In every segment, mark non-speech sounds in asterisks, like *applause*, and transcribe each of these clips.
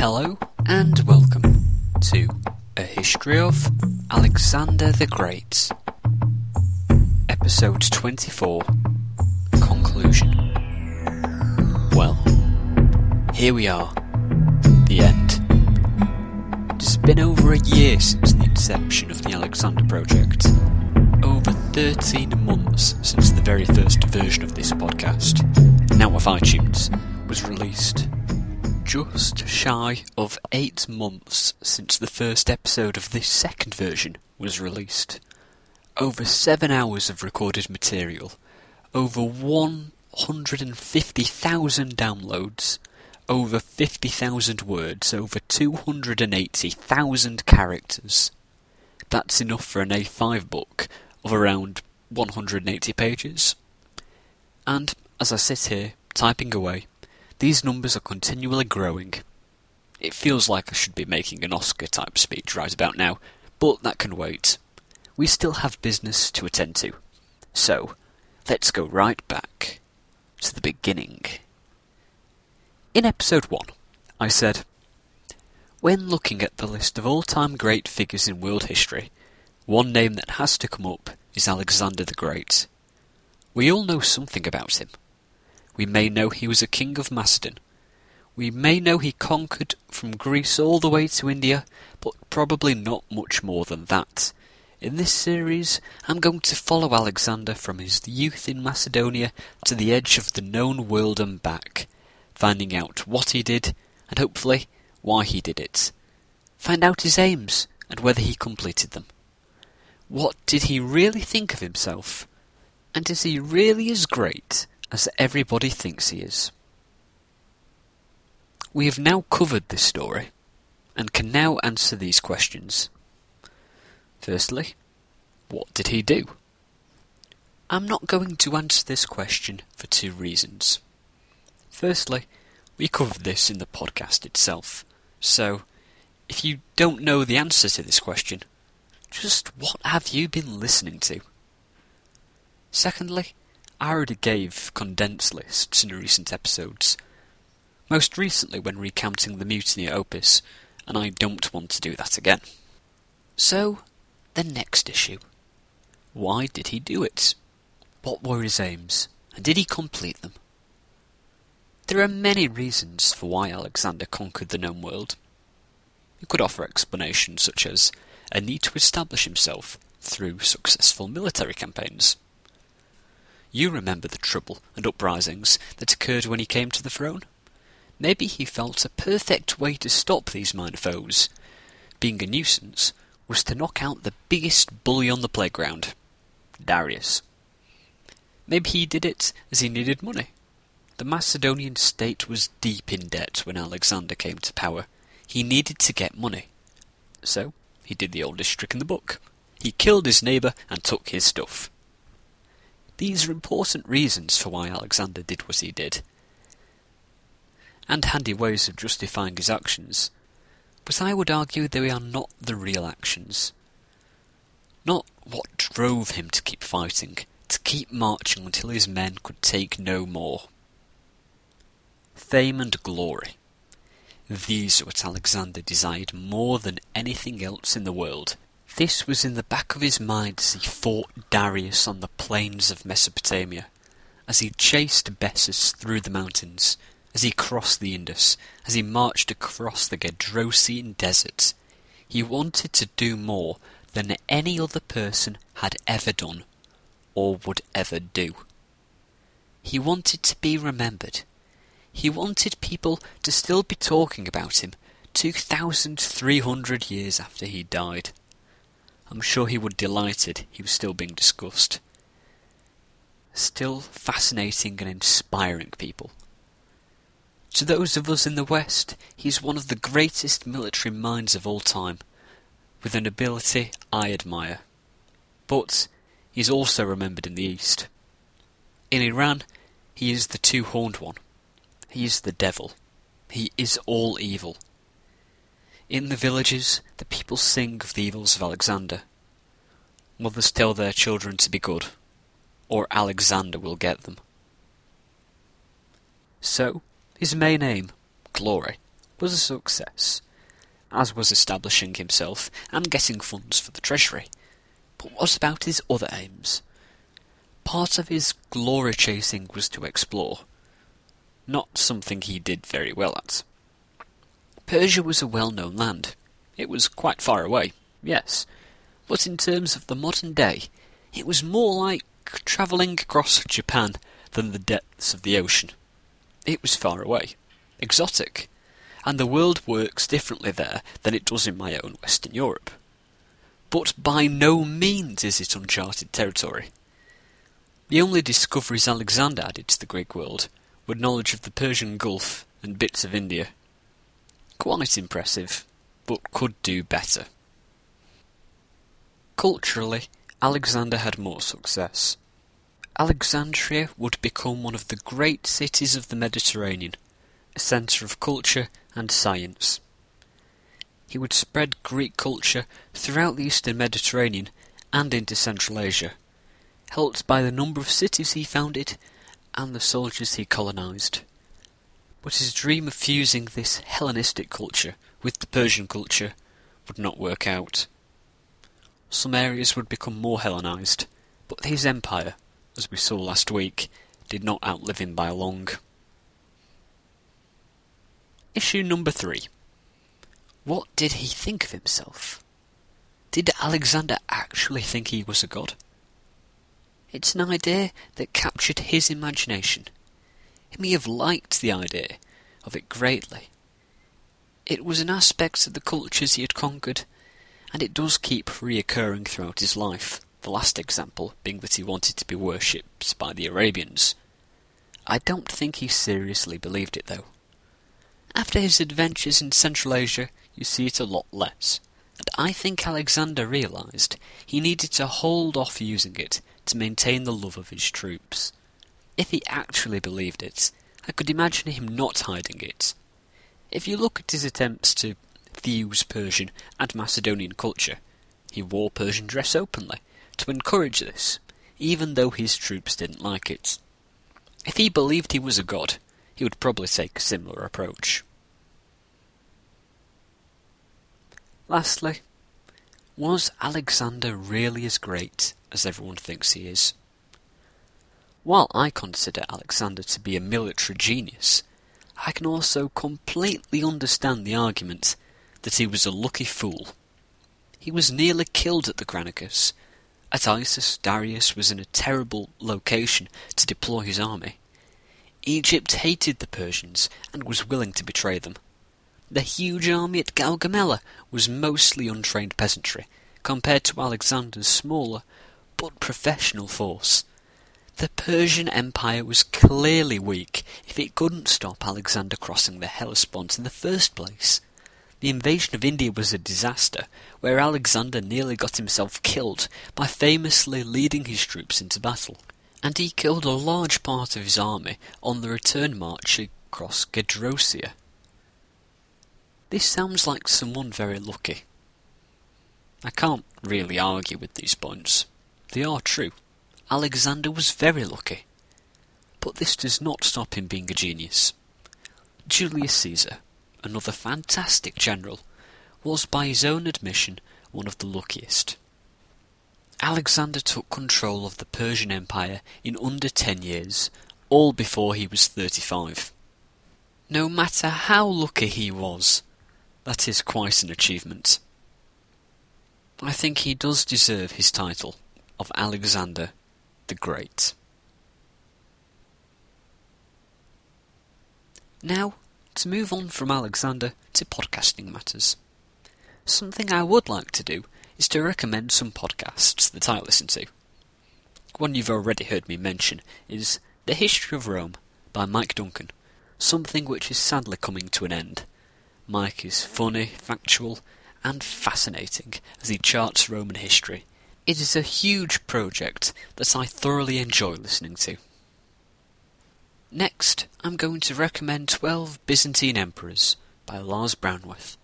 Hello and welcome to A History of Alexander the Great, Episode 24 Conclusion. Well, here we are, the end. It's been over a year since the inception of the Alexander Project. Over 13 months since the very first version of this podcast, now of iTunes, was released just shy of eight months since the first episode of this second version was released. Over seven hours of recorded material, over 150,000 downloads, over 50,000 words, over 280,000 characters. That's enough for an A5 book of around 180 pages. And as I sit here, typing away, these numbers are continually growing. It feels like I should be making an Oscar type speech right about now, but that can wait. We still have business to attend to. So, let's go right back to the beginning. In episode 1, I said, When looking at the list of all time great figures in world history, one name that has to come up is Alexander the Great. We all know something about him. We may know he was a king of Macedon. We may know he conquered from Greece all the way to India, but probably not much more than that. In this series, I'm going to follow Alexander from his youth in Macedonia to the edge of the known world and back, finding out what he did, and hopefully why he did it. Find out his aims, and whether he completed them. What did he really think of himself? And is he really as great as everybody thinks he is. We have now covered this story and can now answer these questions. Firstly, what did he do? I'm not going to answer this question for two reasons. Firstly, we covered this in the podcast itself, so if you don't know the answer to this question, just what have you been listening to? Secondly, I already gave condensed lists in recent episodes, most recently when recounting the mutiny at Opis, and I don't want to do that again. So, the next issue. Why did he do it? What were his aims, and did he complete them? There are many reasons for why Alexander conquered the known world. You could offer explanations such as a need to establish himself through successful military campaigns, you remember the trouble and uprisings that occurred when he came to the throne. Maybe he felt a perfect way to stop these minor foes, being a nuisance, was to knock out the biggest bully on the playground, Darius. Maybe he did it as he needed money. The Macedonian state was deep in debt when Alexander came to power. He needed to get money. So, he did the oldest trick in the book. He killed his neighbour and took his stuff. These are important reasons for why Alexander did what he did, and handy ways of justifying his actions, but I would argue that they are not the real actions. Not what drove him to keep fighting, to keep marching until his men could take no more. Fame and glory. These are what Alexander desired more than anything else in the world, this was in the back of his mind as he fought Darius on the plains of Mesopotamia, as he chased Bessus through the mountains, as he crossed the Indus, as he marched across the Gedrosian desert. He wanted to do more than any other person had ever done, or would ever do. He wanted to be remembered. He wanted people to still be talking about him 2,300 years after he died. I'm sure he would be delighted he was still being discussed. Still fascinating and inspiring people. To those of us in the West, he is one of the greatest military minds of all time, with an ability I admire. But he is also remembered in the East. In Iran, he is the two horned one. He is the devil. He is all evil. In the villages, the people sing of the evils of Alexander. Mothers tell their children to be good, or Alexander will get them. So, his main aim, glory, was a success, as was establishing himself and getting funds for the treasury. But what about his other aims? Part of his glory chasing was to explore, not something he did very well at. Persia was a well known land. It was quite far away, yes, but in terms of the modern day, it was more like travelling across Japan than the depths of the ocean. It was far away, exotic, and the world works differently there than it does in my own Western Europe. But by no means is it uncharted territory. The only discoveries Alexander added to the Greek world were knowledge of the Persian Gulf and bits of India. Quite impressive, but could do better. Culturally, Alexander had more success. Alexandria would become one of the great cities of the Mediterranean, a centre of culture and science. He would spread Greek culture throughout the eastern Mediterranean and into Central Asia, helped by the number of cities he founded and the soldiers he colonized. But his dream of fusing this Hellenistic culture with the Persian culture would not work out. Some areas would become more Hellenized, but his empire, as we saw last week, did not outlive him by long. Issue number three. What did he think of himself? Did Alexander actually think he was a god? It's an idea that captured his imagination. He may have liked the idea of it greatly. It was an aspect of the cultures he had conquered, and it does keep reoccurring throughout his life, the last example being that he wanted to be worshipped by the Arabians. I don't think he seriously believed it, though. After his adventures in Central Asia, you see it a lot less, and I think Alexander realised he needed to hold off using it to maintain the love of his troops. If he actually believed it, I could imagine him not hiding it. If you look at his attempts to fuse Persian and Macedonian culture, he wore Persian dress openly to encourage this, even though his troops didn't like it. If he believed he was a god, he would probably take a similar approach. Lastly, was Alexander really as great as everyone thinks he is? While I consider Alexander to be a military genius, I can also completely understand the argument that he was a lucky fool. He was nearly killed at the Granicus. At Issus, Darius was in a terrible location to deploy his army. Egypt hated the Persians and was willing to betray them. The huge army at Gaugamela was mostly untrained peasantry, compared to Alexander's smaller but professional force. The Persian Empire was clearly weak if it couldn't stop Alexander crossing the Hellespont in the first place. The invasion of India was a disaster, where Alexander nearly got himself killed by famously leading his troops into battle and he killed a large part of his army on the return march across Gedrosia. This sounds like someone very lucky. I can't really argue with these points. They are true. Alexander was very lucky. But this does not stop him being a genius. Julius Caesar, another fantastic general, was by his own admission one of the luckiest. Alexander took control of the Persian Empire in under ten years, all before he was thirty-five. No matter how lucky he was, that is quite an achievement. I think he does deserve his title of Alexander the Great. Now, to move on from Alexander to podcasting matters. Something I would like to do is to recommend some podcasts that I listen to. One you've already heard me mention is The History of Rome by Mike Duncan, something which is sadly coming to an end. Mike is funny, factual, and fascinating as he charts Roman history. It is a huge project that I thoroughly enjoy listening to. Next, I'm going to recommend 12 Byzantine Emperors by Lars Brownworth.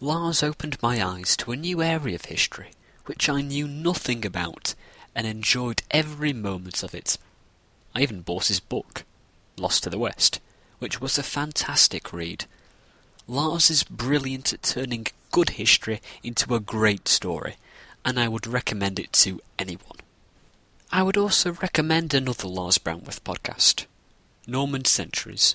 Lars opened my eyes to a new area of history which I knew nothing about and enjoyed every moment of it. I even bought his book, Lost to the West, which was a fantastic read. Lars is brilliant at turning good history into a great story, and I would recommend it to anyone. I would also recommend another Lars Brownworth podcast, Norman Centuries,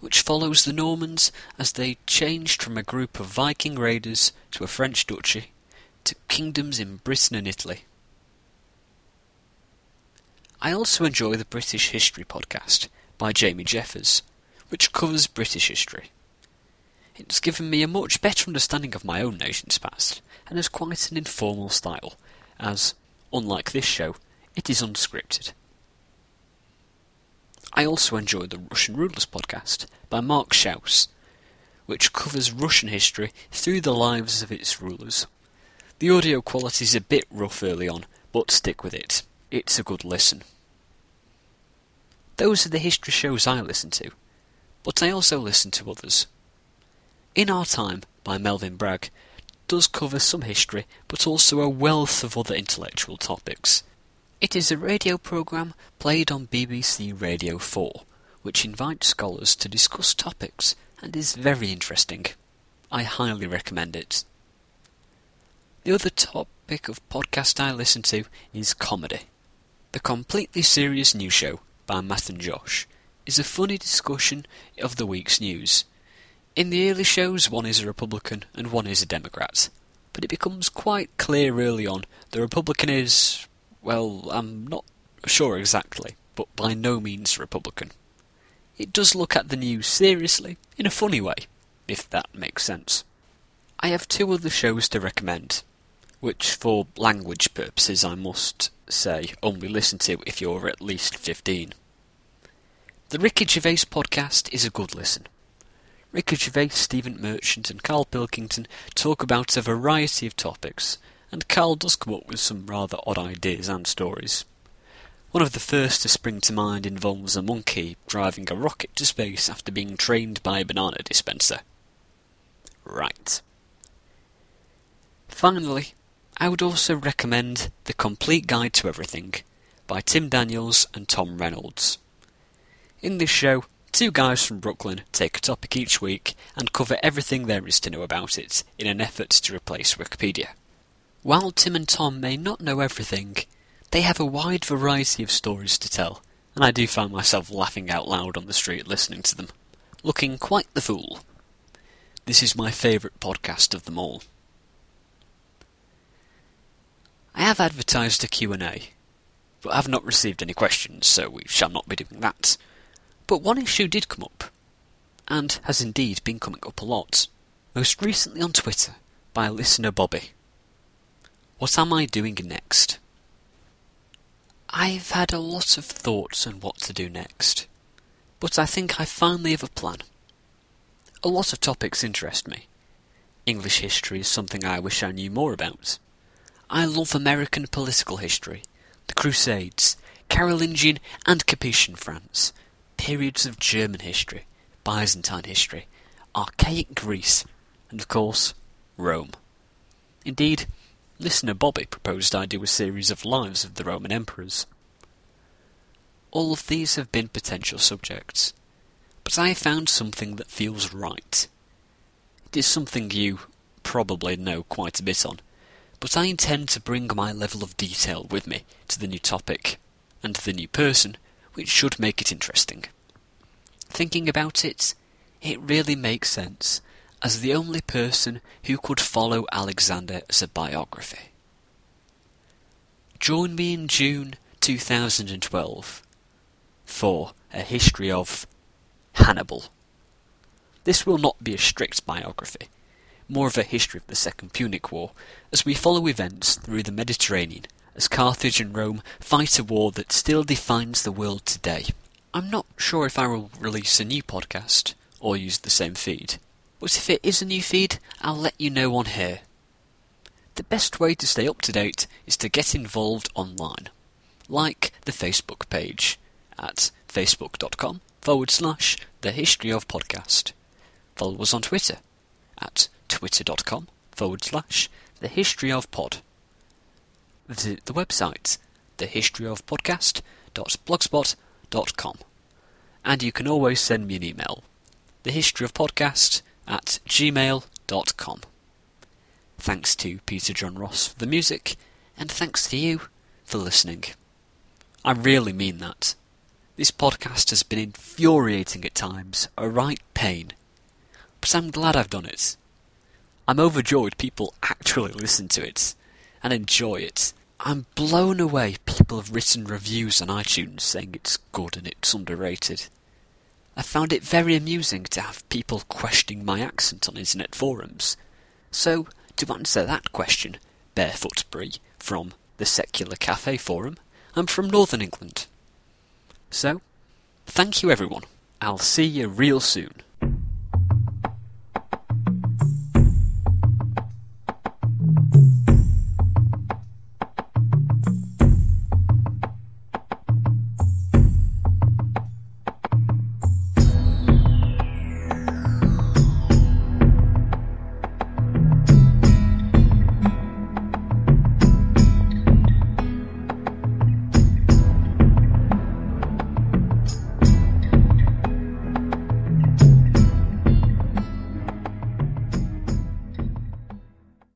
which follows the Normans as they changed from a group of Viking raiders to a French duchy to kingdoms in Britain and Italy. I also enjoy the British History podcast by Jamie Jeffers, which covers British history. It's given me a much better understanding of my own nation's past, and has quite an informal style, as, unlike this show, it is unscripted. I also enjoy the Russian Rulers podcast by Mark Schaus, which covers Russian history through the lives of its rulers. The audio quality is a bit rough early on, but stick with it. It's a good listen. Those are the history shows I listen to, but I also listen to others. In Our Time by Melvin Bragg does cover some history, but also a wealth of other intellectual topics, it is a radio programme played on BBC Radio 4, which invites scholars to discuss topics and is very interesting. I highly recommend it. The other topic of podcast I listen to is comedy. The Completely Serious News Show by Matt and Josh is a funny discussion of the week's news. In the early shows, one is a Republican and one is a Democrat, but it becomes quite clear early on the Republican is, well, I'm not sure exactly, but by no means Republican. It does look at the news seriously, in a funny way, if that makes sense. I have two other shows to recommend, which for language purposes I must say only listen to if you're at least 15. The Ricky Gervais podcast is a good listen. Ricky Gervais, Stephen Merchant, and Carl Pilkington talk about a variety of topics, and Carl does come up with some rather odd ideas and stories. One of the first to spring to mind involves a monkey driving a rocket to space after being trained by a banana dispenser. Right. Finally, I would also recommend The Complete Guide to Everything by Tim Daniels and Tom Reynolds. In this show, two guys from Brooklyn take a topic each week and cover everything there is to know about it in an effort to replace Wikipedia. While Tim and Tom may not know everything, they have a wide variety of stories to tell, and I do find myself laughing out loud on the street listening to them, looking quite the fool. This is my favourite podcast of them all. I have advertised a Q&A, but I have not received any questions, so we shall not be doing that. But one issue did come up, and has indeed been coming up a lot, most recently on Twitter by listener Bobby. What am I doing next? I've had a lot of thoughts on what to do next, but I think I finally have a plan. A lot of topics interest me. English history is something I wish I knew more about. I love American political history, the Crusades, Carolingian and Capetian France, periods of German history, Byzantine history, archaic Greece, and of course, Rome. Indeed, Listener Bobby proposed I do a series of lives of the Roman emperors. All of these have been potential subjects, but I have found something that feels right. It is something you probably know quite a bit on, but I intend to bring my level of detail with me to the new topic and the new person, which should make it interesting. Thinking about it, it really makes sense as the only person who could follow Alexander as a biography. Join me in June 2012 for a history of Hannibal. This will not be a strict biography, more of a history of the Second Punic War, as we follow events through the Mediterranean as Carthage and Rome fight a war that still defines the world today. I'm not sure if I will release a new podcast or use the same feed. But if it is a new feed, I'll let you know on here. The best way to stay up to date is to get involved online. Like the Facebook page at facebook.com forward slash the history of podcast. Follow us on Twitter at twitter.com forward slash the history of pod. Visit the website thehistoryofpodcast.blogspot.com and you can always send me an email. The history of podcast at gmail.com. Thanks to Peter John Ross for the music, and thanks to you for listening. I really mean that. This podcast has been infuriating at times, a right pain. But I'm glad I've done it. I'm overjoyed people *laughs* actually listen to it and enjoy it. I'm blown away people have written reviews on iTunes saying it's good and it's underrated. I found it very amusing to have people questioning my accent on internet forums. So, to answer that question, Barefoot Brie from the Secular Cafe Forum, I'm from Northern England. So, thank you everyone. I'll see you real soon.